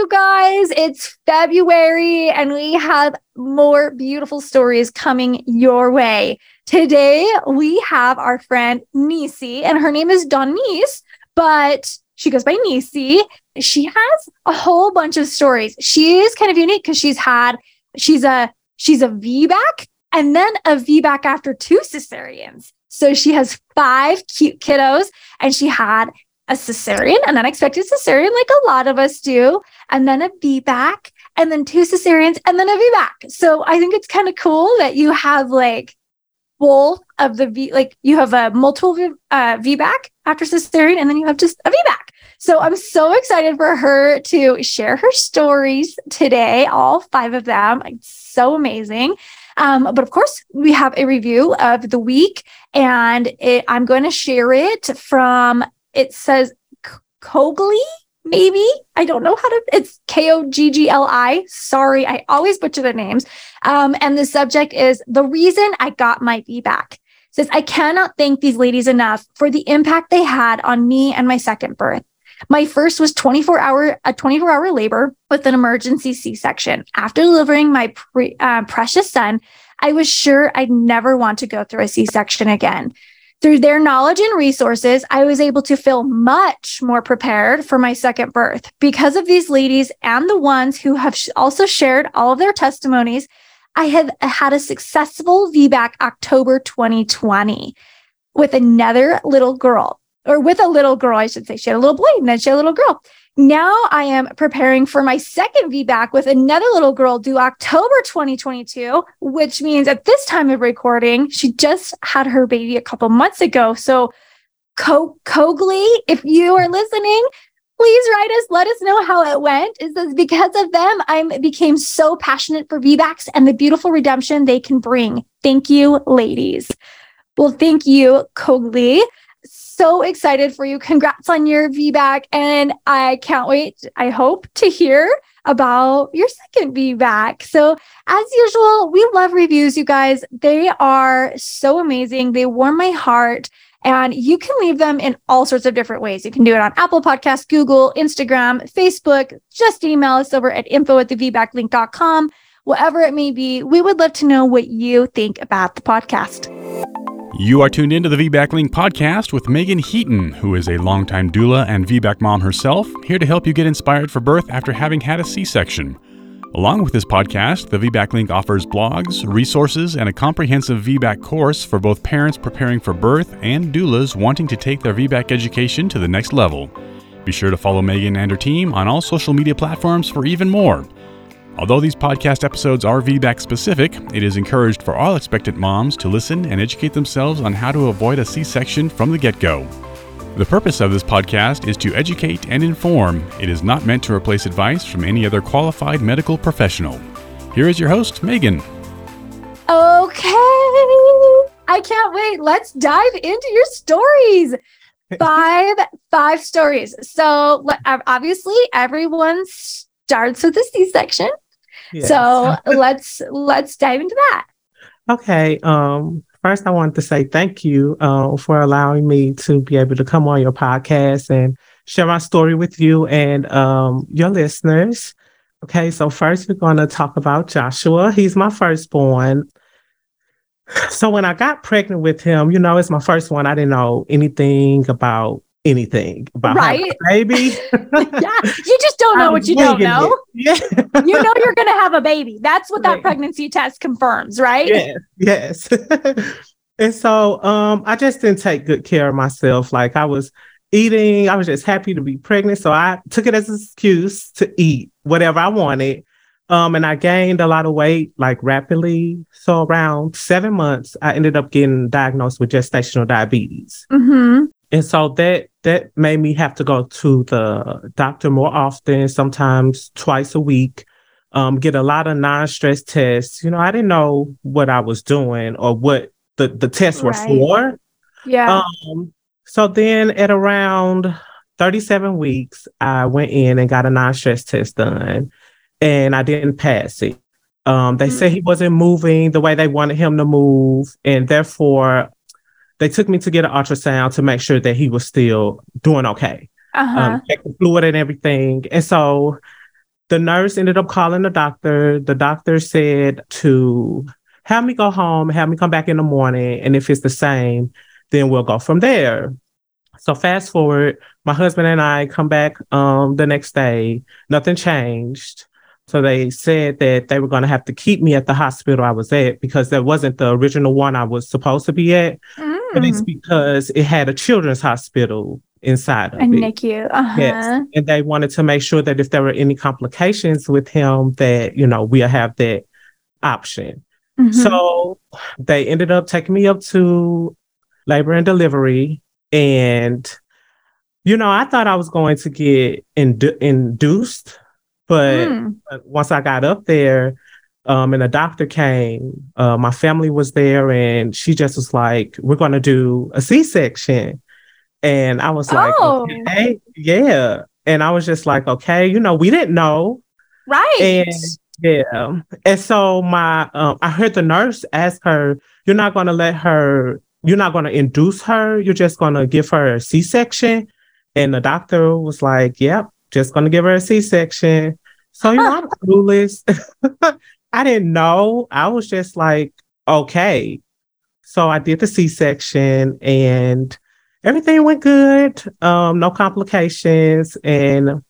you guys. It's February and we have more beautiful stories coming your way. Today, we have our friend Necey, and her name is Donice, but she goes by Necey. She has a whole bunch of stories. She is kind of unique because she's had, she's a, she's a VBAC and then a VBAC after two cesareans. So she has five cute kiddos and she had a cesarean, an unexpected cesarean, like a lot of us do, and then a VBAC, and then two cesareans, and then a VBAC. So I think it's kind of cool that you have like both of the V, like you have a multiple uh, VBAC after cesarean, and then you have just a VBAC. So I'm so excited for her to share her stories today, all five of them. It's so amazing. Um, but of course, we have a review of the week, and it, I'm going to share it from it says Koggli, maybe. I don't know how to, it's K O G G L I. Sorry, I always butcher the names. Um, and the subject is the reason I got my VBAC. Says, I cannot thank these ladies enough for the impact they had on me and my second birth. My first was 24 hour, a 24 hour labor with an emergency C section. After delivering my pre, uh, precious son, I was sure I'd never want to go through a C section again. Through their knowledge and resources, I was able to feel much more prepared for my second birth. Because of these ladies and the ones who have also shared all of their testimonies, I have had a successful VBAC October 2020 with another little girl, or with a little girl, I should say. She had a little boy and then she had a little girl. Now I am preparing for my second VBAC with another little girl due October 2022, which means at this time of recording, she just had her baby a couple months ago. So, Co- Koggli, if you are listening, please write us. Let us know how it went. It says because of them, I became so passionate for VBACs and the beautiful redemption they can bring. Thank you, ladies. Well, thank you, Koggli so excited for you. Congrats on your VBAC. And I can't wait, I hope, to hear about your second VBAC. So, as usual, we love reviews, you guys. They are so amazing. They warm my heart. And you can leave them in all sorts of different ways. You can do it on Apple Podcasts, Google, Instagram, Facebook. Just email us over at info at the VBAClink.com. Whatever it may be, we would love to know what you think about the podcast. You are tuned into the VBAC Link podcast with Meagan Heaton, who is a longtime doula and VBAC mom herself, here to help you get inspired for birth after having had a C section. Along with this podcast, the VBAC Link offers blogs, resources, and a comprehensive VBAC course for both parents preparing for birth and doulas wanting to take their VBAC education to the next level. Be sure to follow Meagan and her team on all social media platforms for even more. Although these podcast episodes are VBAC specific, it is encouraged for all expectant moms to listen and educate themselves on how to avoid a C section from the get go. The purpose of this podcast is to educate and inform. It is not meant to replace advice from any other qualified medical professional. Here is your host, Meagan. Okay. I can't wait. Let's dive into your stories. Five, five stories. So obviously, everyone starts with a C section. Yes. So let's let's dive into that. Okay. Um, first I wanted to say thank you uh, for allowing me to be able to come on your podcast and share my story with you and um, your listeners. Okay, so first we're going to talk about Joshua. He's my firstborn. So when I got pregnant with him, you know, it's my first one. I didn't know anything about anything about right? baby. Yeah you just don't know what you don't know. yeah. you know you're gonna have a baby. That's what that right. pregnancy test confirms right? Yes yes. And so um i just didn't take good care of myself. Like i was eating i was just happy to be pregnant. So i took it as an excuse to eat whatever i wanted. Um and i gained a lot of weight like rapidly. So around seven months i ended up getting diagnosed with gestational diabetes. Mm-hmm. And so that that made me have to go to the doctor more often, sometimes twice a week. Um, get a lot of non-stress tests. You know, I didn't know what I was doing or what the, the tests were for. Yeah. Um, so then at around 37 weeks, I went in and got a non-stress test done and I didn't pass it. Um, they mm-hmm. said he wasn't moving the way they wanted him to move, and therefore they took me to get an ultrasound to make sure that he was still doing okay. Uh-huh. Um, check the fluid and everything. And so the nurse ended up calling the doctor. The doctor said to have me go home, have me come back in the morning. And if it's the same, then we'll go from there. So fast forward, my husband and I come back um, the next day. Nothing changed. So they said that they were going to have to keep me at the hospital I was at because that wasn't the original one I was supposed to be at. Mm. But it's because it had a children's hospital inside of a it. NICU. Uh-huh. Yes. And they wanted to make sure that if there were any complications with him, that, you know, we'll have that option. Mm-hmm. So they ended up taking me up to labor and delivery. And, you know, I thought I was going to get indu- induced, but mm. once I got up there, um, and a doctor came, uh, my family was there, and she just was like, "We're going to do a C-section," and I was like, oh. "Okay, yeah," and I was just like, "Okay," you know, we didn't know, right? And yeah, and so my, um, I heard the nurse ask her, "You're not going to let her you're not going to induce her. You're just going to give her a C section. And the doctor was like, yep, just going to give her a C section. So, you know, I'm clueless. I didn't know. I was just like, okay. So I did the C section and everything went good. Um, no complications. And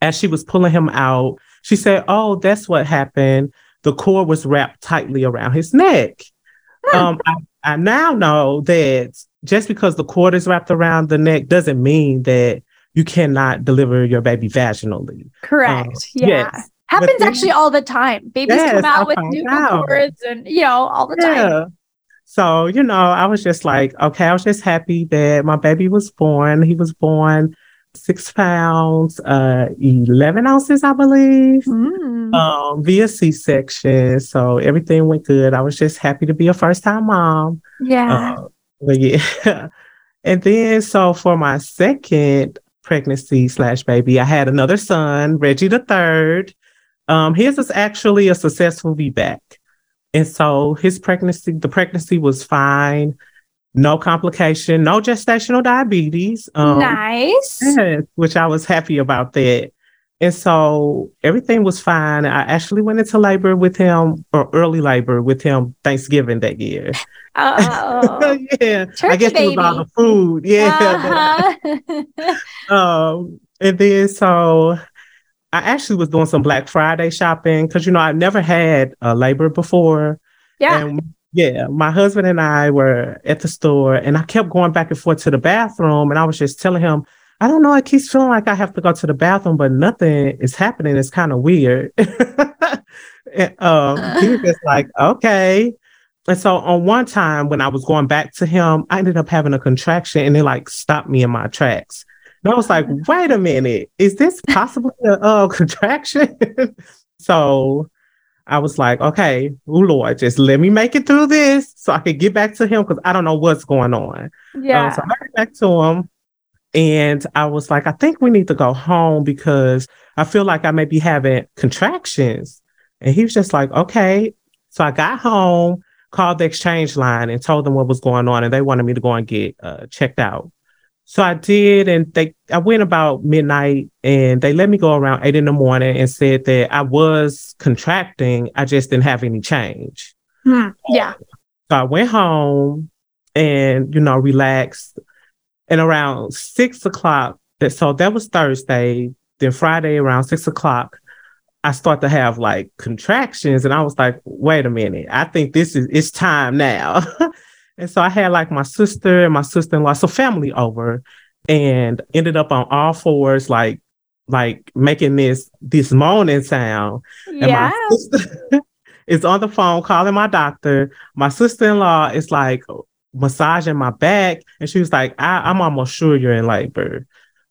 as she was pulling him out, she said, Oh, that's what happened. The cord was wrapped tightly around his neck. Hmm. Um, I I now know that just because the cord is wrapped around the neck doesn't mean that you cannot deliver your baby vaginally. Correct. Um, yeah. Yes. Happens actually all the time. Babies yes, come out with new cords and you know, all the yeah. time. So, you know, I was just like, okay, I was just happy that my baby was born. He was born six pounds, uh, 11 ounces, I believe, mm. um, via C section. So everything went good. I was just happy to be a first time mom. Yeah. Uh, but yeah. and then, so for my second pregnancy slash baby, I had another son, Reggie the third. Um, his was actually a successful VBAC. And so his pregnancy, the pregnancy was fine no complication, no gestational diabetes. Um, nice. Yes, which I was happy about that. And so everything was fine. I actually went into labor with him or early labor with him Thanksgiving that year. Oh, yeah. Turkey I guess baby. it was all the food. Yeah. Uh-huh. um, and then so I actually was doing some Black Friday shopping because, you know, I've never had a labor before. Yeah. And yeah, my husband and I were at the store and I kept going back and forth to the bathroom and I was just telling him, I don't know, I keep feeling like I have to go to the bathroom, but nothing is happening. It's kind of weird. and, um, he was just like, okay. And so on one time when I was going back to him, I ended up having a contraction and it like stopped me in my tracks. And I was like, wait a minute, is this possibly a, contraction? so I was like, okay, oh Lord, just let me make it through this so I could get back to him because I don't know what's going on. Yeah. Um, so I went back to him and I was like, I think we need to go home because I feel like I may be having contractions. And he was just like, okay. So I got home, called the exchange line and told them what was going on. And they wanted me to go and get uh, checked out. So I did, and they I went about midnight, and they let me go around eight in the morning, and said that I was contracting. I just didn't have any change. Hmm. Yeah. So I went home, and you know, relaxed. And around six o'clock, that so that was Thursday. Then Friday around six o'clock, I start to have like contractions, and I was like, "Wait a minute! I think this is it's time now." And so I had like my sister and my sister-in-law, so family over, and ended up on all fours, like like making this this moaning sound. Yeah. And my sister is on the phone calling my doctor. My sister-in-law is like massaging my back, and she was like, I, am almost sure you're in labor.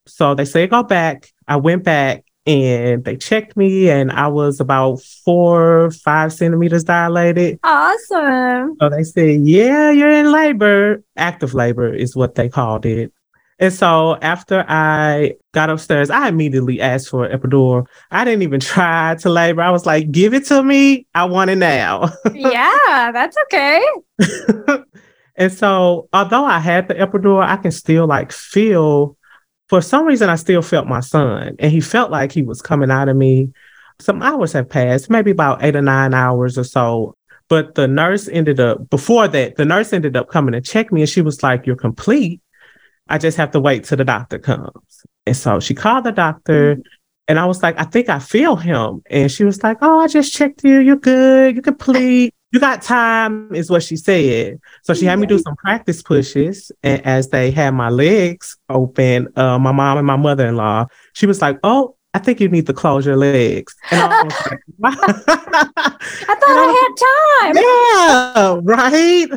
So they say go back. I went back and they checked me and I was about four, five centimeters dilated. Awesome. So they said, Yeah, you're in labor. Active labor is what they called it. And so after I got upstairs, I immediately asked for epidural. I didn't even try to labor. I was like, give it to me. I want it now. yeah, that's okay. and so although I had the epidural, I can still like feel for some reason I still felt my son and he felt like he was coming out of me. some hours have passed, maybe about eight or nine hours or so. But the nurse ended up, before that, the nurse ended up coming to check me and she was like, You're complete. I just have to wait till the doctor comes. And so she called the doctor. Mm-hmm. And I was like, I think I feel him. And she was like, Oh, I just checked you. You're good. You're complete. You got time, is what she said. So she had me do some practice pushes. And as they had my legs open, uh, my mom and my mother in law, she was like, Oh, I think you need to close your legs. And I was like, I thought I, I had time. Yeah, right.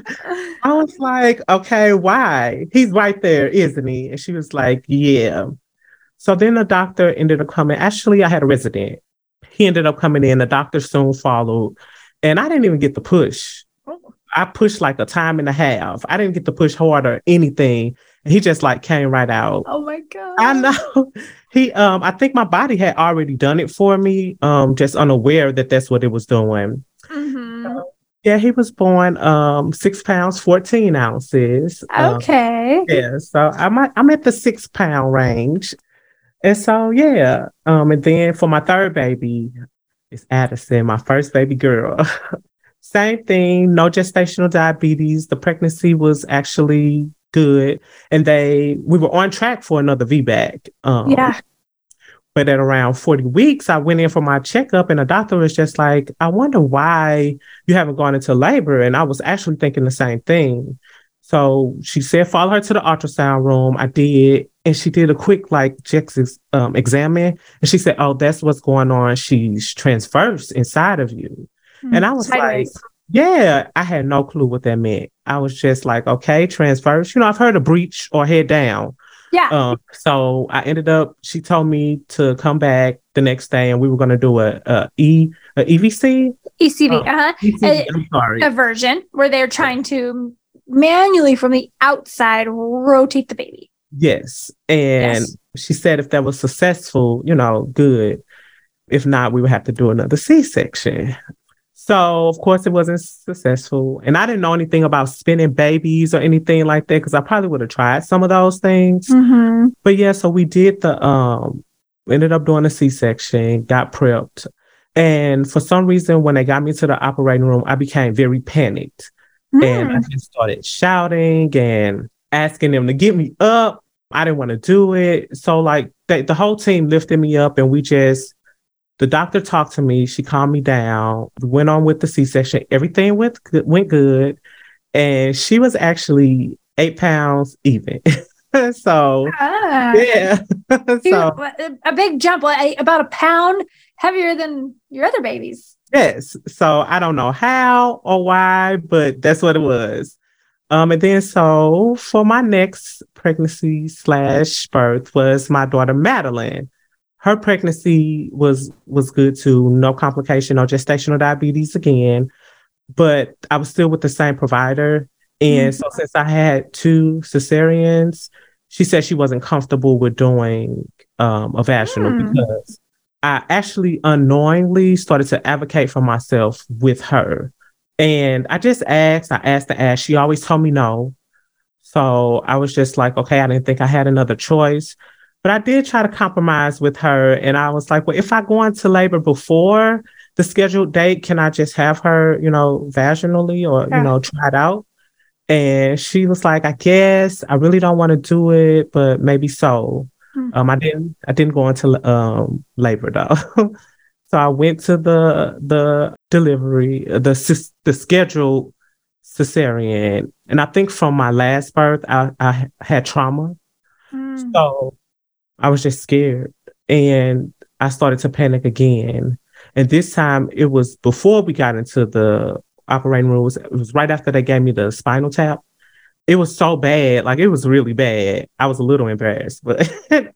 I was like, okay, why? He's right there, isn't he? And she was like, yeah. So then the doctor ended up coming. Actually, I had a resident. He ended up coming in. The doctor soon followed. And I didn't even get the push. Oh. I pushed like a time and a half. I didn't get to push hard or anything. And he just like came right out. Oh my God. I know. He um I think my body had already done it for me, um, just unaware that that's what it was doing. Mm-hmm. yeah, he was born um six pounds, 14 ounces. Um, okay. Um, yeah, so I'm at, I'm at the six pound range. And so yeah. Um, and then for my third baby, it's Addison, my first baby girl. Same thing, no gestational diabetes. The pregnancy was actually good. And they we were on track for another VBAC. Um, yeah. But at around 40 weeks, I went in for my checkup, and the doctor was just like, I wonder why you haven't gone into labor. And I was actually thinking the same thing. So she said, follow her to the ultrasound room. I did. And she did a quick, like, Jex's um, exam. And she said, Oh, that's what's going on. She's transverse inside of you. Mm-hmm. And I was like, yeah, I had no clue what that meant. I was just like, okay, transverse. You know, I've heard of breach or head down. Yeah. Um, so I ended up. She told me to come back the next day, and we were going to do a, a E a EVC. ECV. Uh, uh-huh. ECV, I'm sorry. A version where they're trying to manually from the outside rotate the baby. Yes, and yes. she said if that was successful, you know, good. If not, we would have to do another C section. So of course it wasn't successful. And I didn't know anything about spinning babies or anything like that because I probably would have tried some of those things. Mm-hmm. But yeah, so we did the um ended up doing a C-section, got prepped. And for some reason, when they got me to the operating room, I became very panicked. Mm. And I just started shouting and asking them to get me up. I didn't want to do it. So like they, the whole team lifted me up and we just the doctor talked to me. She calmed me down. Went on with the C-section. Everything went good, went good, and she was actually eight pounds even. so ah, yeah, so a big jump, like about a pound heavier than your other babies. Yes. So I don't know how or why, but that's what it was. Um, and then so for my next pregnancy slash birth was my daughter Madeline her pregnancy was was good too. No complication, no gestational diabetes again. But I was still with the same provider. And mm-hmm. so since I had two cesareans, she said she wasn't comfortable with doing um, a vaginal mm. because I actually unknowingly started to advocate for myself with her. And I just asked, I asked to ask. She always told me no. So I was just like, okay, I didn't think I had another choice. But I did try to compromise with her. And I was like, well, if I go into labor before the scheduled date, can I just have her, you know, vaginally or, yeah. you know, try it out? And she was like, I guess I really don't want to do it, but maybe so. Mm-hmm. Um, I didn't, I didn't go into um labor though. so I went to the the delivery, the the scheduled cesarean, and I think from my last birth, I I had trauma. Mm. So I was just scared. And I started to panic again. And this time it was before we got into the operating room. It was, it was right after they gave me the spinal tap. It was so bad. Like it was really bad. I was a little embarrassed, but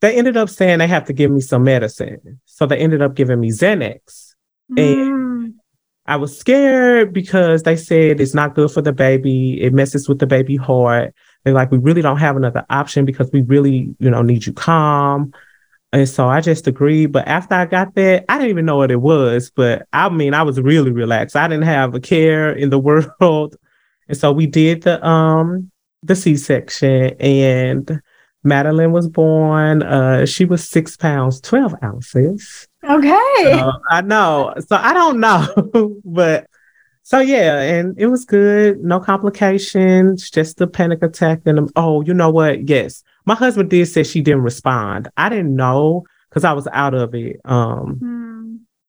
they ended up saying they have to give me some medicine. So they ended up giving me Xanax. Mm. And I was scared because they said it's not good for the baby. It messes with the baby heart. They're like, we really don't have another option because we really, you know, need you calm. And so I just agreed. But after I got that, I didn't even know what it was. But I mean, I was really relaxed. I didn't have a care in the world. And so we did the um the C-section and Madeline was born. Uh, she was six pounds, 12 ounces. Okay. Uh, I know. So I don't know, but so yeah, and it was good. No complications, just the panic attack. And oh, you know what? Yes, my husband did say she didn't respond. I didn't know because I was out of it. Um, Hmm.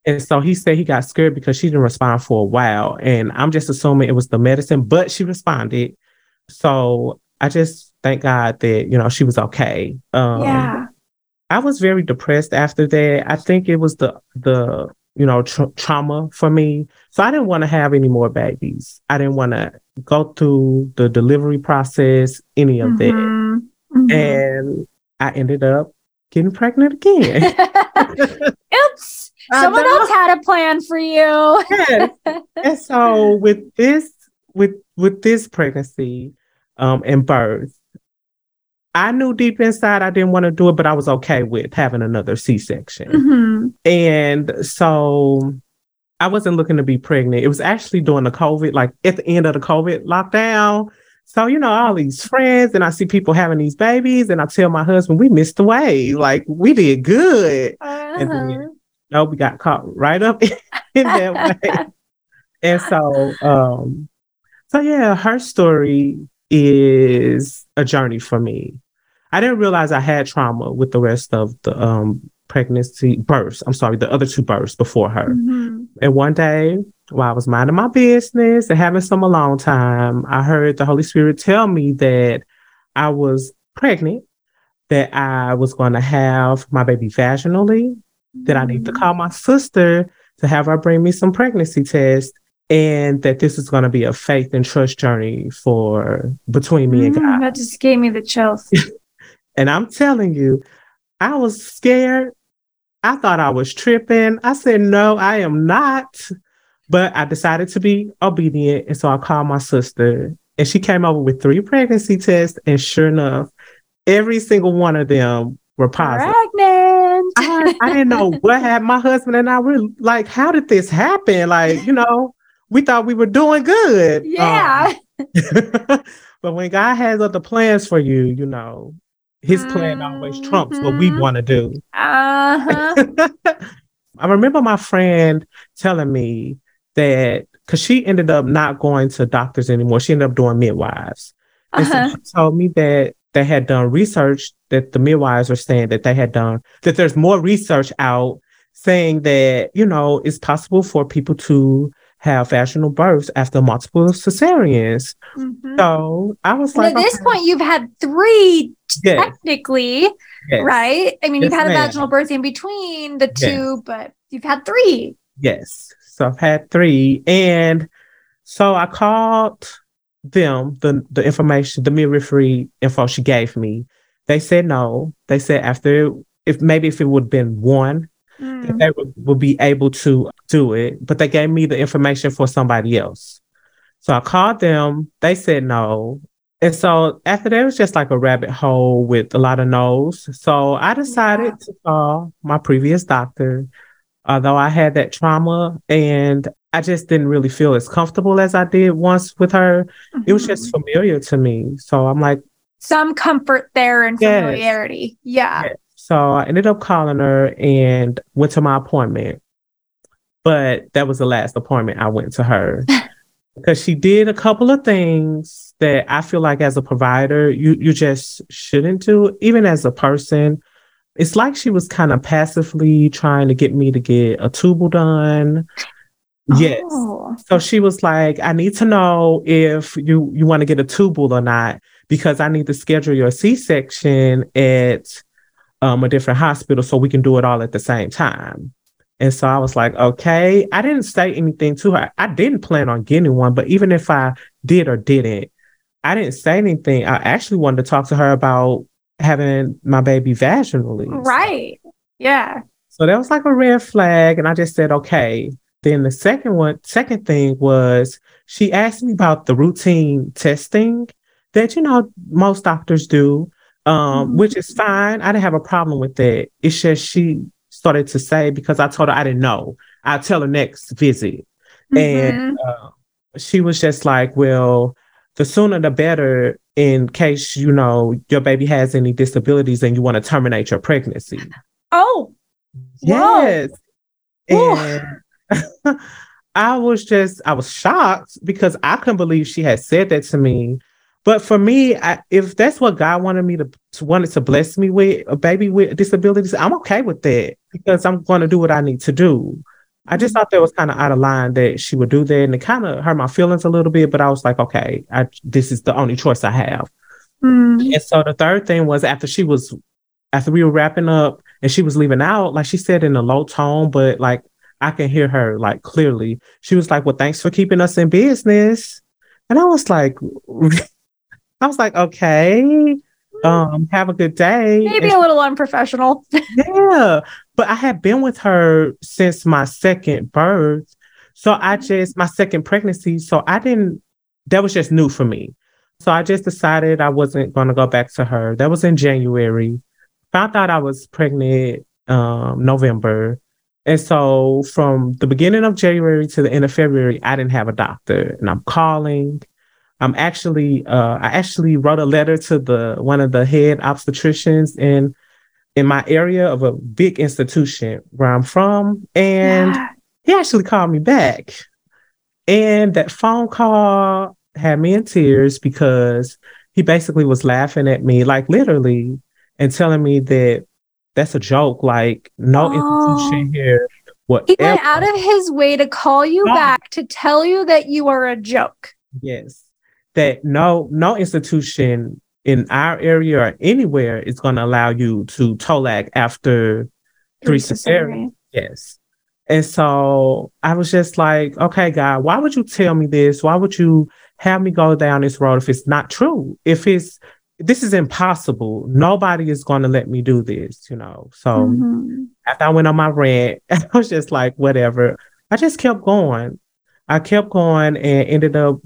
And so he said he got scared because she didn't respond for a while. And I'm just assuming it was the medicine, but she responded. So I just thank God that, you know, she was okay. Um, yeah. I was very depressed after that. I think it was the, the, you know, tra- trauma for me. So I didn't want to have any more babies. I didn't want to go through the delivery process, any of that. Mhm. Mhm. And I ended up getting pregnant again. Oops. I Someone else had a plan for you. Yes. and so with this with with this pregnancy um and birth i knew deep inside i didn't want to do it but i was okay with having another c-section Mhm. and so i wasn't looking to be pregnant it was actually during the covid like at the end of the covid lockdown so you know all these friends and i see people having these babies and i tell my husband we missed the way like we did good then- Uh-huh. no, we got caught right up in that way. And so, um, so yeah, her story is a journey for me. I didn't realize I had trauma with the rest of the um pregnancy births. I'm sorry, the other two births before her. Mhm. And one day, while I was minding my business and having some alone time, I heard the Holy Spirit tell me that I was pregnant, that I was going to have my baby vaginally, that I need to call my sister to have her bring me some pregnancy tests, and that this is going to be a faith and trust journey for between me and Mm, God. that just gave me the chills. And I'm telling you, I was scared. I thought I was tripping. I said, no, I am not. But I decided to be obedient. And so I called my sister, and she came over with three pregnancy tests. And sure enough, every single one of them were positive. Pregnant. I, I didn't know what happened. My husband and I were like, how did this happen? Like, you know, we thought we were doing good. yeah. Um, but when God has other plans for you, you know, his plan always trumps what we Mhm. want to do. uh-huh. I remember my friend telling me that because she ended up not going to doctors anymore, she ended up doing midwives. And Uh-huh. so she told me that they had done research that the midwives are saying that they had done, that there's more research out saying that, you know, it's possible for people to have vaginal births after multiple cesareans. Mhm. So I was And like, at this okay, point, you've had three yes, technically, yes, right? I mean, you've Yes, had a vaginal birth in between the two, but you've had three. Yes. So I've had three. And so I called them, the, the information, the midwifery info she gave me. They said no. They said after, if maybe if it would have been one, Mm. they would, would be able to do it. But they gave me the information for somebody else. So I called them. They said no. And so after that, it was just like a rabbit hole with a lot of no's. So I decided Yeah. to call my previous doctor, although I had that trauma and I just didn't really feel as comfortable as I did once with her. It was just Mhm. familiar to me. So I'm like, some comfort there and Yes. familiarity. Yeah. Yeah. So I ended up calling her and went to my appointment. But that was the last appointment I went to her because she did a couple of things that I feel like as a provider, you you just shouldn't do, even as a person. It's like she was kind of passively trying to get me to get a tubal done. Yes. Oh. So she was like, I need to know if you you want to get a tubal or not because I need to schedule your C-section at um, a different hospital so we can do it all at the same time. And so I was like, okay. I didn't say anything to her. I didn't plan on getting one, but even if I did or didn't, I didn't say anything. I actually wanted to talk to her about having my baby vaginally. Right. Yeah. So that was like a red flag. And I just said, okay. Then the second one, second thing was she asked me about the routine testing that, you know, most doctors do, um, Mhm. which is fine. I didn't have a problem with that. It's just she started to say, because I told her I didn't know, I'll tell her next visit. Mhm. And uh, she was just like, well, the sooner the better in case you know your baby has any disabilities and you want to terminate your pregnancy. Oh, yes. And I was just, I was shocked because I couldn't believe she had said that to me. But for me, I, if that's what God wanted me to, to wanted to bless me with a baby with disabilities, I'm okay with that because I'm going to do what I need to do. I just thought that was kind of out of line that she would do that, and it kind of hurt my feelings a little bit. But I was like, okay, I, this is the only choice I have. Mm. And so the third thing was after she was, after we were wrapping up and she was leaving out, like she said in a low tone, but like I can hear her like clearly. She was like, "Well, thanks for keeping us in business," and I was like, I was like, okay. Um, have a good day. maybe a little unprofessional. Yeah, but I had been with her since my second birth. So I just, my second pregnancy. So I didn't, that was just new for me. So I just decided I wasn't going to go back to her. That was in January. Found out I was pregnant um, November. And so from the beginning of January to the end of February, I didn't have a doctor. And I'm calling. I'm actually, uh, I actually wrote a letter to the one of the head obstetricians in in my area of a big institution where I'm from, and Yeah. he actually called me back. And that phone call had me in tears because he basically was laughing at me, like literally, and telling me that that's a joke. Like no Oh. institution here. What He went out of his way to call you No. back to tell you that you are a joke. Yes. That no no institution in our area or anywhere is going to allow you to TOLAC after three cesareans. Yes. And so I was just like, okay, God, why would you tell me this? Why would you have me go down this road if it's not true? If it's this is impossible. Nobody is going to let me do this, you know. So Mhm. after I went on my rant, I was just like, whatever. I just kept going. I kept going and ended up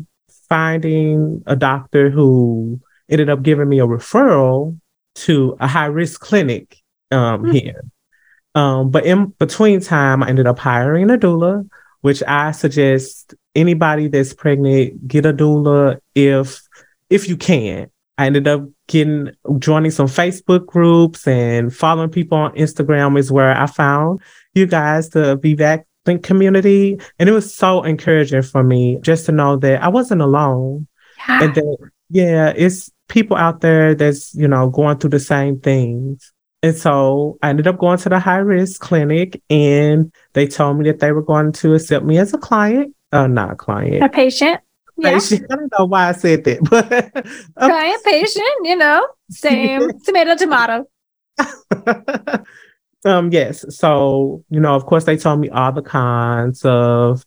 finding a doctor who ended up giving me a referral to a high risk clinic um, Hmm. here. Um, but in between time, I ended up hiring a doula, which I suggest anybody that's pregnant get a doula if if you can. I ended up getting joining some Facebook groups and following people on Instagram is where I found you guys, the VBAC Link community. And it was so encouraging for me just to know that I wasn't alone Yeah. and that yeah, it's people out there that's, you know, going through the same things. And so I ended up going to the high risk clinic and they told me that they were going to accept me as a client. Uh, not a client. a patient. Yeah. I don't know why I said that, but Client, patient, you know, same tomato, tomato. um, yes. So, you know, of course, they told me all the cons of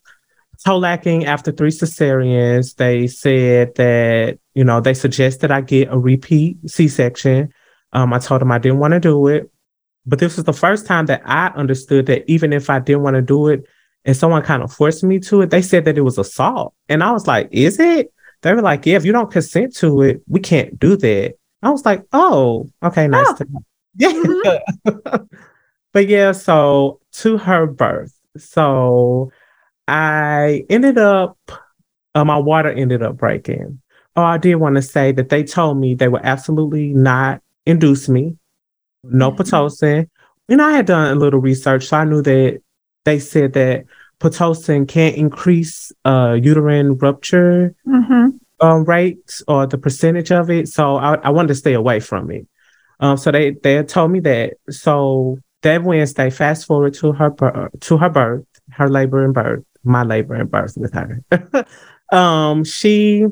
TOLACing after three cesareans. They said that, you know, they suggested I get a repeat C section. Um, I told them I didn't want to do it. But this was the first time that I understood that even if I didn't want to do it and someone kind of forced me to it, they said that it was assault. And I was like, is it? They were like, yeah, if you don't consent to it, we can't do that. I was like, oh, okay, nice Oh. to know. Yeah. but yeah, so to her birth. So I ended up, uh, my water ended up breaking. Oh, I did want to say that they told me they would absolutely not induce me, no Mhm. Pitocin. And I had done a little research, so I knew that they said that Pitocin can't increase uh, uterine rupture hmm um, rates or the percentage of it. So I, I wanted to stay away from it. Um, so they they told me that. So that Wednesday, fast forward to her to her birth, her labor and birth, my labor and birth with her. um, she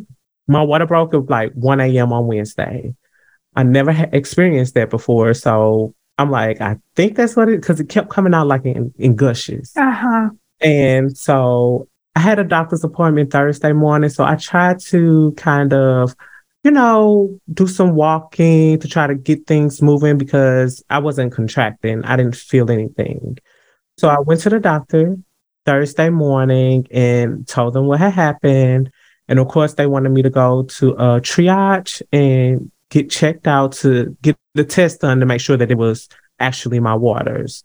my water broke at like 1 a.m. on Wednesday. I never had experienced that before. So I'm like, I think that's what it because it kept coming out like in, in gushes. Uh huh. And so I had a doctor's appointment Thursday morning. So I tried to kind of, you know, do some walking to try to get things moving because I wasn't contracting. I didn't feel anything. So I went to the doctor Thursday morning and told them what had happened. And of course, they wanted me to go to a triage and get checked out to get the test done to make sure that it was actually my waters.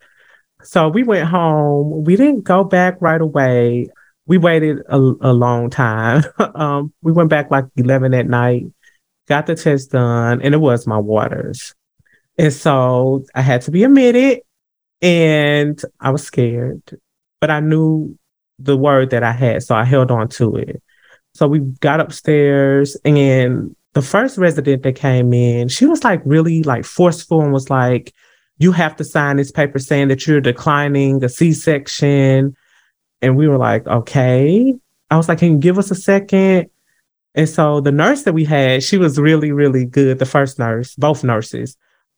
So we went home. We didn't go back right away. We waited a, a long time. um, we went back like 11 at night. got the test done, and it was my waters. And so I had to be admitted, and I was scared, but I knew the word that I had, so I held on to it. So we got upstairs, and the first resident that came in, she was like really like forceful and was like, "You have to sign this paper saying that you're declining a C-section." And we were like, "Okay." I was like, "Can you give us a second? And so the nurse that we had, she was really, really good. The first nurse, both nurses.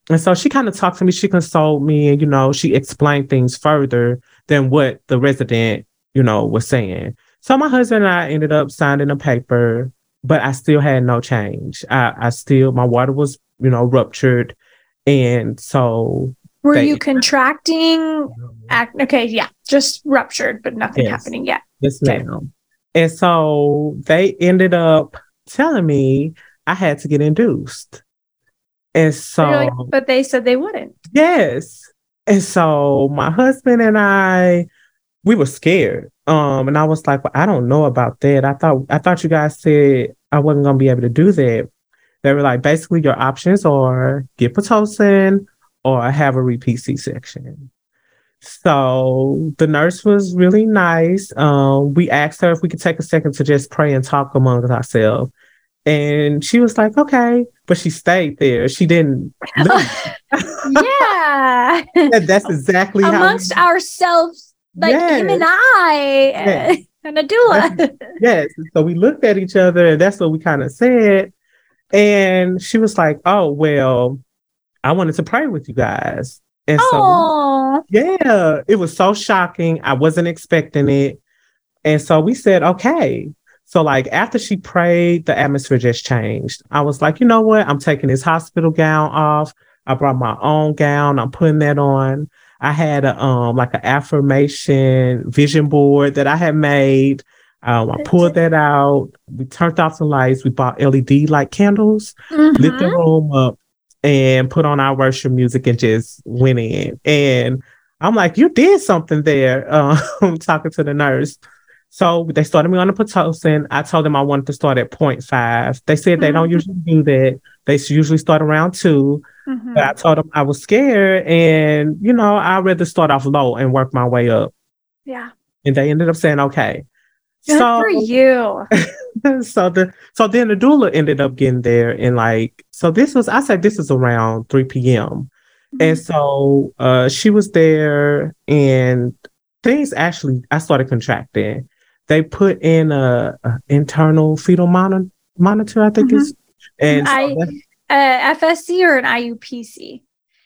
And so she kind of talked to me, she consoled me, and, you know, she explained things further than what the resident, you know, was saying. So my husband and I ended up signing a paper, but I still had no change. I, I still, my water was, you know, ruptured. And so. Were they, you contracting? Act, okay, yeah, just ruptured, but nothing yes. happening yet. Yes, okay. ma'am. And so they ended up telling me I had to get induced. And so, like, but they said they wouldn't. Yes. And so my husband and I, we were scared. Um, and I was like, well, I don't know about that. I thought I thought you guys said I wasn't gonna be able to do that. They were like, basically, your options are get pitocin or have a repeat C-section. So the nurse was really nice. Um, we asked her if we could take a second to just pray and talk among ourselves. And she was like, okay, but she stayed there. She didn't yeah. that's exactly amongst we... ourselves, like yes. him and I yes. and a doula. yes. So we looked at each other and that's what we kind of said. And she was like, Oh, well, I wanted to pray with you guys. And so, yeah, it was so shocking. I wasn't expecting it. And so we said, okay. So, like, after she prayed, the atmosphere just changed. I was like, you know what? I'm taking this hospital gown off. I brought my own gown. I'm putting that on. I had a, um, like an affirmation vision board that I had made. Um, I pulled that out. We turned off the lights. We bought LED light candles, mm-hmm. lit the mm-hmm. room up and put on our worship music and just went in. And I'm like, you did something there. Um, talking to the nurse. So they started me on the Pitocin. I told them I wanted to start at 0.5. They said they mm-hmm. don't usually do that. They usually start around 2 mm-hmm. But I told them I was scared and, you know, I'd rather start off low and work my way up. Yeah. And they ended up saying, okay. Good so, for you. so the so then the doula ended up getting there and like so this was I said this is around 3 p.m. Mm-hmm. And so uh she was there and things actually I started contracting. They put in a, a internal fetal monitor monitor, I think mm-hmm. is and I, uh, FSE or an IUPC.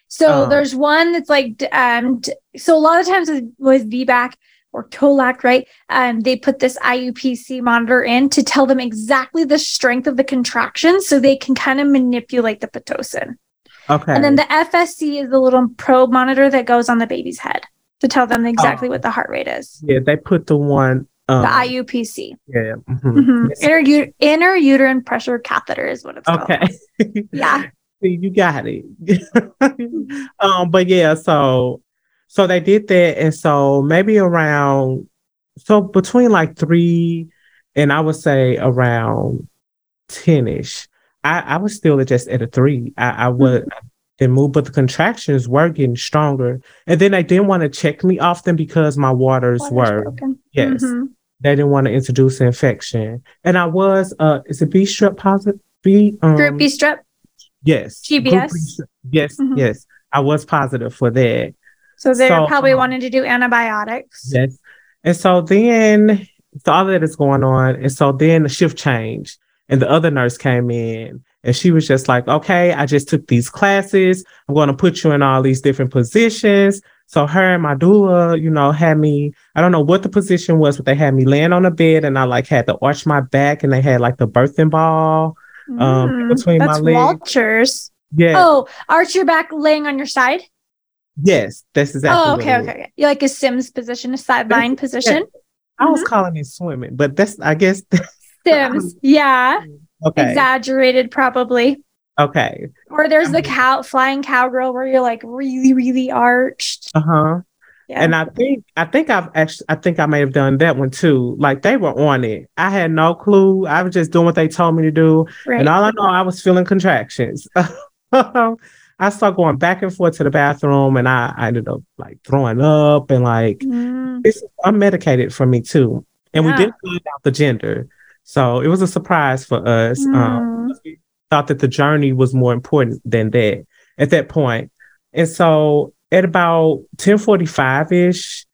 So uh, there's one that's like um so a lot of times with, with VBAC or Tolac, right? Um, they put this IUPC monitor in to tell them exactly the strength of the contraction so they can kind of manipulate the Pitocin. Okay. And then the FSE is the little probe monitor that goes on the baby's head to tell them exactly oh. what the heart rate is. Yeah, they put the one. Um, the IUPC. Yeah. Mm-hmm. Mm-hmm. Yes. Inter, inner uterine pressure catheter is what it's okay. called. Okay. yeah. you got it. um, but yeah, so so they did that. And so maybe around, so between like three and I would say around 10 ish, I, I was still just at a three. I, I would mm-hmm. Then move, but the contractions were getting stronger. And then they didn't want to check me often because my waters, were, broken. yes, mm-hmm. they didn't want to introduce an infection. And I was, uh, is it B strep positive? B, um, group B strep? Yes. GBS? Yes, mm-hmm. yes. I was positive for that. So they're so, probably um, wanting to do antibiotics. Yes. And so then so all that is going on. And so then the shift changed and the other nurse came in and she was just like, okay, I just took these classes. I'm going to put you in all these different positions. So her and my doula, you know, had me, I don't know what the position was, but they had me laying on a bed and I like had to arch my back and they had like the birthing ball um mm, between my legs. Walters. Yeah. Oh, arch your back laying on your side? Yes, that's exactly. Oh, okay, okay, okay. You like a Sims position, a sideline position. Yeah. I was mm-hmm. calling it swimming, but that's I guess Sims. yeah. Okay. Exaggerated, probably. Okay. Or there's the cow flying cowgirl where you're like really, really arched. Uh huh. Yeah. And I think I think I've actually I think I may have done that one too. Like they were on it. I had no clue. I was just doing what they told me to do. Right. And all I know I was feeling contractions. I started going back and forth to the bathroom and I, I ended up like throwing up and like mm. it's unmedicated for me too. And yeah. we didn't find out the gender. So it was a surprise for us. Mm. Um, we thought that the journey was more important than that at that point. And so at about 1045-ish,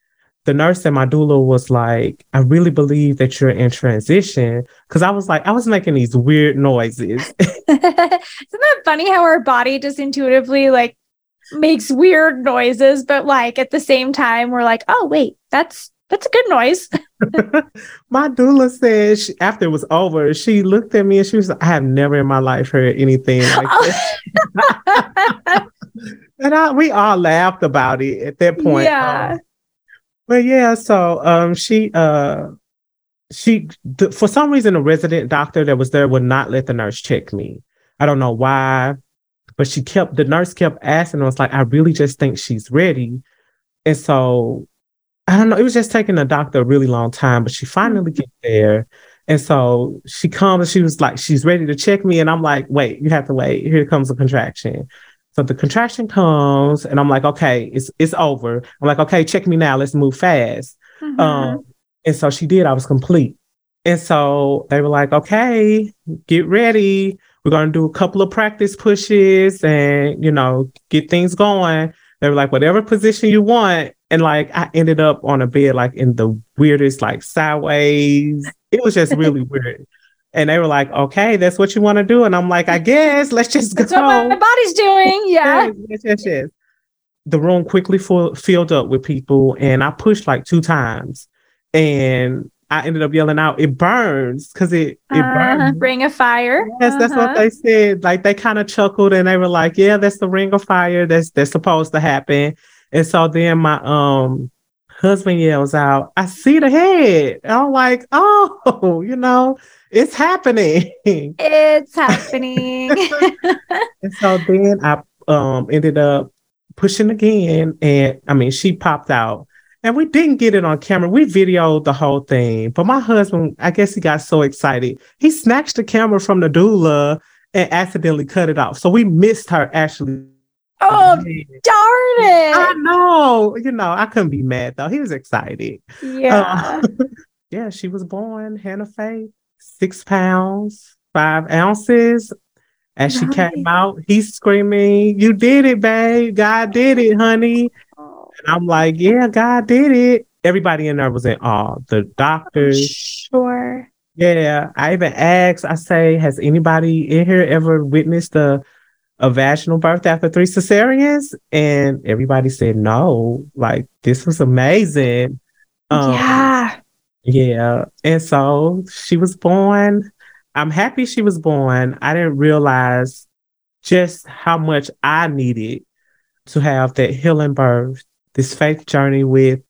the nurse at my doula was like, I really believe that you're in transition. Cause I was like, I was making these weird noises. Isn't that funny how our body just intuitively like makes weird noises, but like at the same time, we're like, oh wait, that's that's a good noise. my doula said she, after it was over, she looked at me and she was like, I have never in my life heard anything like this. and I, we all laughed about it at that point. Yeah. Um, but yeah, so um, she uh, she th- for some reason the resident doctor that was there would not let the nurse check me. I don't know why, but she kept the nurse kept asking. I was like, I really just think she's ready, and so I don't know. It was just taking the doctor a really long time, but she finally mm-hmm. there. And so she comes and she was like, she's ready to check me. And I'm like, wait, you have to wait. Here comes a contraction. So the contraction comes, and I'm like, okay, it's it's over. I'm like, okay, check me now. Let's move fast. Mm-hmm. Um, and so she did. I was complete. And so they were like, okay, get ready. We're gonna do a couple of practice pushes and you know, get things going. They were like, whatever position you want. And like I ended up on a bed like in the weirdest, like sideways. It was just really weird. And they were like, okay, that's what you want to do. And I'm like, I guess let's just go. That's what my body's doing. Yeah. yes, yes, yes. The room quickly full, filled up with people. And I pushed like two times. And I ended up yelling out, it burns because it, it uh, burns. Ring of fire. Yes, uh-huh. that's what uh-huh. they said. Like they kind of chuckled and they were like, yeah, that's the ring of fire. That's that's supposed to happen. And so then my um husband yells out, I see the head. And I'm like, oh, you know, it's happening. It's happening. and so then I um ended up pushing again. And I mean, she popped out. And we didn't get it on camera. We videoed the whole thing. But my husband, I guess he got so excited. He snatched the camera from the doula and accidentally cut it off. So we missed her actually Oh, darn it. I know. You know, I couldn't be mad though. He was excited. Yeah. Uh, yeah, she was born, Hannah Faith, six pounds, five ounces. As she came out, he's screaming, You did it, babe. God did it, honey. Oh. And I'm like, Yeah, God did it. Everybody in there was in awe. The doctors. Sure. Yeah. I even asked, I say, Has anybody in here ever witnessed a a vaginal birth after three cesareans? And everybody said no. Like this was amazing. Um, yeah. Yeah. And so she was born. I'm happy she was born. I didn't realize just how much I needed to have that healing birth, this faith journey with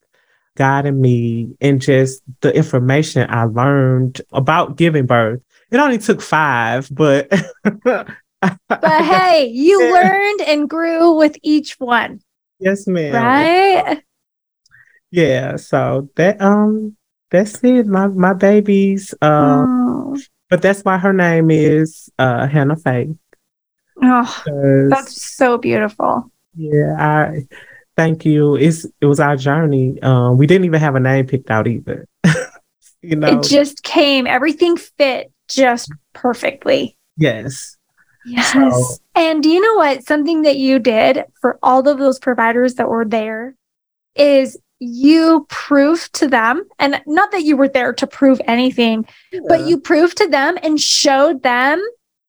God and me, and just the information I learned about giving birth. It only took five, but but hey, you learned and grew with each one. Yes, ma'am. Right? Yeah. So that um that's it. My my babies. Uh, oh. but that's why her name is uh Hannah Faith. Oh, that's so beautiful. Yeah, I thank you. It's it was our journey. Um, we didn't even have a name picked out either. you know, it just came. Everything fit just perfectly. Yes. Yes. So, and do you know what? Something that you did for all of those providers that were there is you proved to them, and not that you were there to prove anything, yeah. but you proved to them and showed them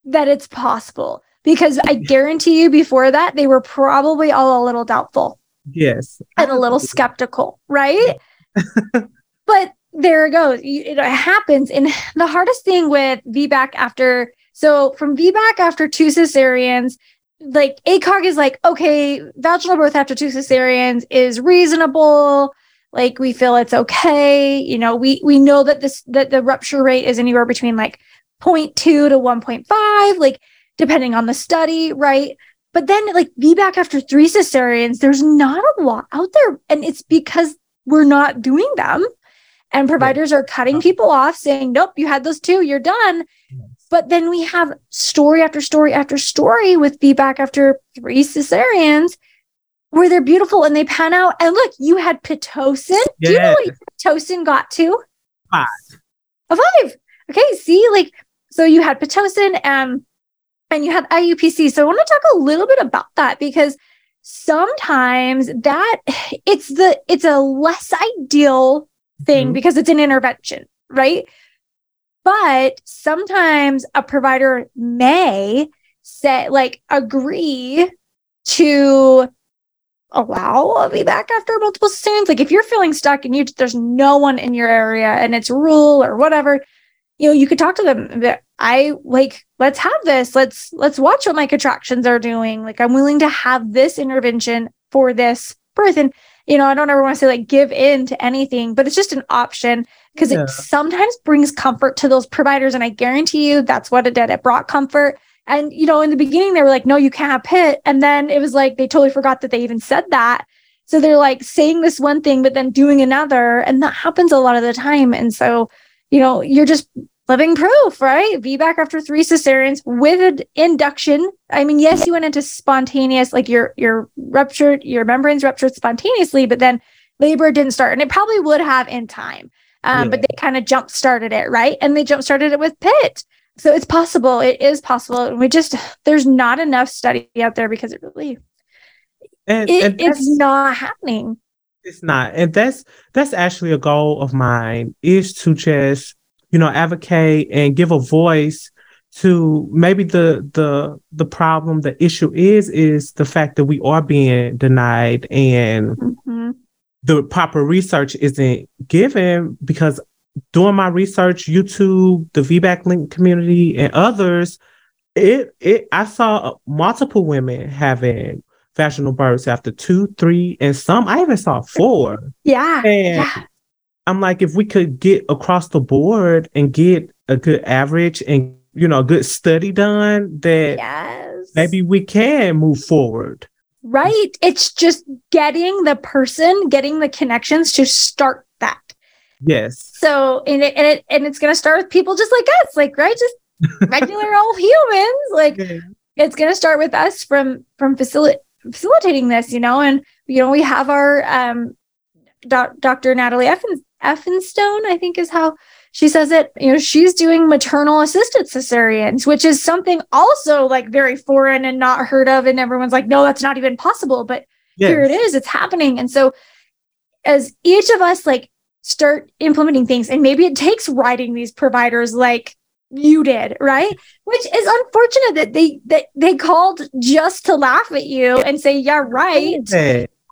that it's possible. Because I guarantee you, before that, they were probably all a little doubtful. Yes. And a little skeptical, right? but there it goes. It happens. And the hardest thing with VBAC after so from VBAC after two cesareans, like ACOG is like, okay, vaginal birth after two cesareans is reasonable. Like we feel it's okay. You know, we we know that this that the rupture rate is anywhere between like 0.2 to 1.5, like depending on the study, right? but then like VBAC after three cesareans, there's not a lot out there. And it's because we're not doing them. And providers are cutting people off saying, nope, you had those two, you're done. But then we have story after story after story with VBAC after three cesareans where they're beautiful and they pan out. And look, you had Pitocin. Do you know what Pitocin got to? Five. A five. Okay. See, like, so you had Pitocin and and you have IUPC. So I want to talk a little bit about that because sometimes that it's the it's a less ideal thing mm-hmm. because it's an intervention, right? But sometimes a provider may say like agree to allow a VBAC after multiple cesareans. Like if you're feeling stuck and you there's no one in your area and it's rural or whatever, you know, you could talk to them. I like, let's have this. Let's let's watch what my contractions are doing. Like I'm willing to have this intervention for this birth. And you know, I don't ever want to say like give in to anything, but it's just an option because yeah. it sometimes brings comfort to those providers. And I guarantee you that's what it did. It brought comfort. And, you know, in the beginning, they were like, no, you can't have PIT. And then it was like, they totally forgot that they even said that. So they're like saying this one thing, but then doing another. And that happens a lot of the time. And so, you know, you're just living proof, right? VBAC after three cesareans with induction. I mean, yes, you went into spontaneous, like your your ruptured, your membranes ruptured spontaneously, but then labor didn't start, and it probably would have in time. Um, yeah. But they kind of jump started it, right? And they jump started it with PIT. So it's possible. It is possible. We just there's not enough study out there because it really and, it, and it's not happening. It's not, and that's that's actually a goal of mine is to just you know advocate and give a voice to maybe the the the problem the issue is is the fact that we are being denied and mm-hmm. The proper research isn't given because doing my research, YouTube, the VBAC Link community, and others, it it I saw multiple women having vaginal births after two, three, and some I even saw four. Yeah. And yeah. I'm like, if we could get across the board and get a good average and you know, a good study done, that yes. maybe we can move forward. Right. It's just getting the person, getting the connections to start that. Yes. So and it and it and it's gonna start with people just like us, like right, just regular old humans. Like it's gonna start with us from from facil- facilitating this, you know, and you know we have our um doc- Dr. Natalie Effin- Elphinstone, I think is how she says it. You know, she's doing maternal assisted cesareans, which is something also like very foreign and not heard of, and everyone's like, no, that's not even possible. But yes. here it is, it's happening, and so as each of us like start implementing things. And maybe it takes writing these providers like you did, right? Which is unfortunate that they that they called just to laugh at you and say, "Yeah, right."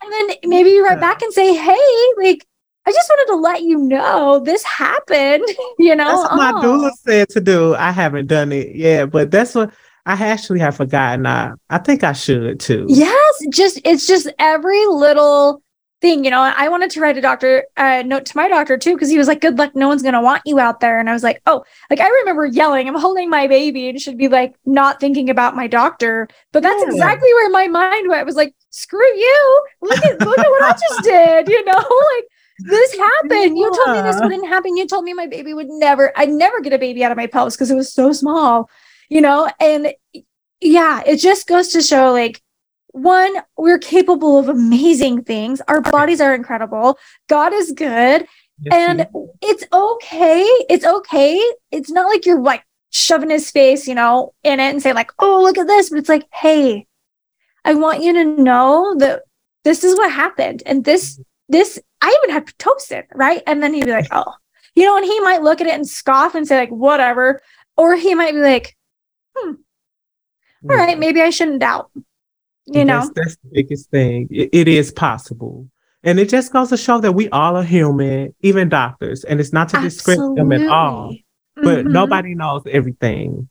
And then maybe you write back and say, "Hey, like I just wanted to let you know this happened." You know, that's what my oh. doula said to do. I haven't done it yet, but that's what I actually have forgotten. I I think I should too. Yes, just it's just every little thing. You know, I wanted to write a doctor uh, note to my doctor too because he was like, "Good luck. No one's gonna want you out there." And I was like, "Oh, like I remember yelling. I'm holding my baby and should be like not thinking about my doctor." But that's yeah. exactly where my mind went. I was like, "Screw you! Look at look at what I just did." You know, like this happened. Yeah. You told me this wouldn't happen. You told me my baby would never. I'd never get a baby out of my pelvis because it was so small. You know, and yeah, it just goes to show like one, we're capable of amazing things. Our bodies are incredible. God is good. Yes, and it's okay. It's okay. It's not like you're like shoving his face, you know, in it and say, like, oh, look at this. But it's like, hey, I want you to know that this is what happened. And this, this, I even had Pitocin, right? And then he'd be like, oh, you know, and he might look at it and scoff and say, like, whatever. Or he might be like, hmm, all right, maybe I shouldn't doubt you know? That's, that's the biggest thing. It, it is possible. And it just goes to show that we all are human even doctors and it's not to discredit them at all. But mm-hmm. nobody knows everything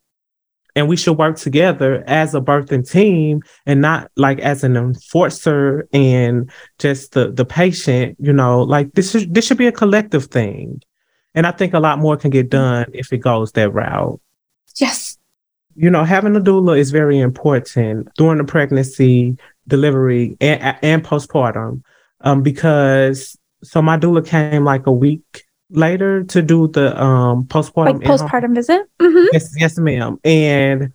and we should work together as a birthing team and not like as an enforcer and just the the patient you know like this is this should be a collective thing. And i think a lot more can get done if it goes that route. Yes. You know, having a doula is very important during the pregnancy, delivery, and, and postpartum, um, because so my doula came like a week later to do the um postpartum like postpartum visit. Mm-hmm. Yes, yes, ma'am. And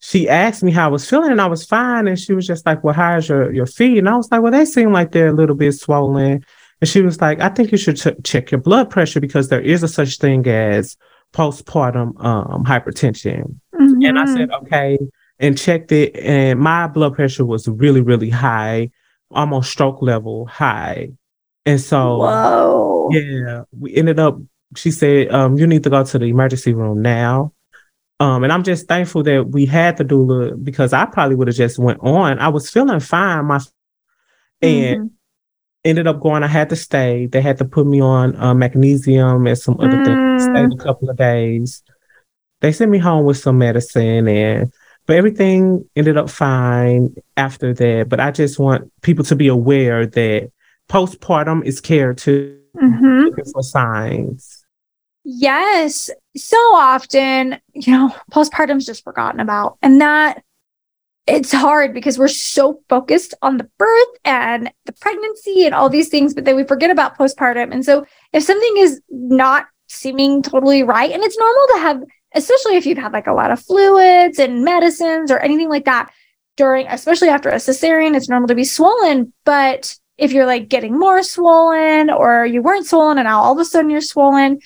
she asked me how I was feeling, and I was fine. And she was just like, "Well, how's your your feet?" And I was like, "Well, they seem like they're a little bit swollen." And she was like, "I think you should ch- check your blood pressure because there is a such thing as postpartum um, hypertension." Mm-hmm. And I said, mm-hmm. "Okay," and checked it, and my blood pressure was really, really high, almost stroke level high. And so, whoa, yeah, we ended up. She said, um, "You need to go to the emergency room now." Um, and I'm just thankful that we had the doula because I probably would have just went on. I was feeling fine, my and mm-hmm. ended up going. I had to stay. They had to put me on uh, magnesium and some other mm. things. Stayed a couple of days. They sent me home with some medicine, and but everything ended up fine after that. But I just want people to be aware that postpartum is care too, mm-hmm. looking for signs. Yes. So often, you know, postpartum is just forgotten about. And that it's hard because we're so focused on the birth and the pregnancy and all these things, but then we forget about postpartum. And so if something is not seeming totally right, and it's normal to have, especially if you've had like a lot of fluids and medicines or anything like that during, especially after a cesarean, it's normal to be swollen. But if you're like getting more swollen or you weren't swollen and now all of a sudden you're swollen,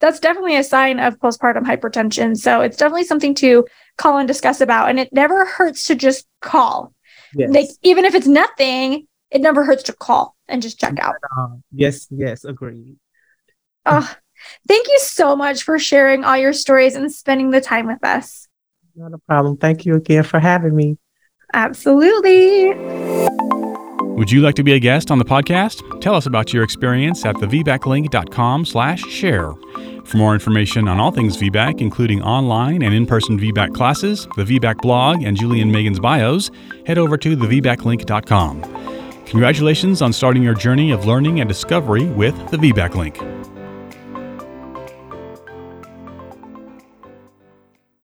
that's definitely a sign of postpartum hypertension. So it's definitely something to call and discuss about. And it never hurts to just call. Yes. Like even if it's nothing, it never hurts to call and just check out. Uh, yes, yes, agreed. Oh, thank you so much for sharing all your stories and spending the time with us. Not a problem. Thank you again for having me. Absolutely. Would you like to be a guest on the podcast? Tell us about your experience at thevbaclink.com slash share. For more information on all things VBAC, including online and in-person VBAC classes, the VBAC blog, and Julie and Meagan's bios, head over to thevbaclink.com. Congratulations on starting your journey of learning and discovery with the VBAC Link.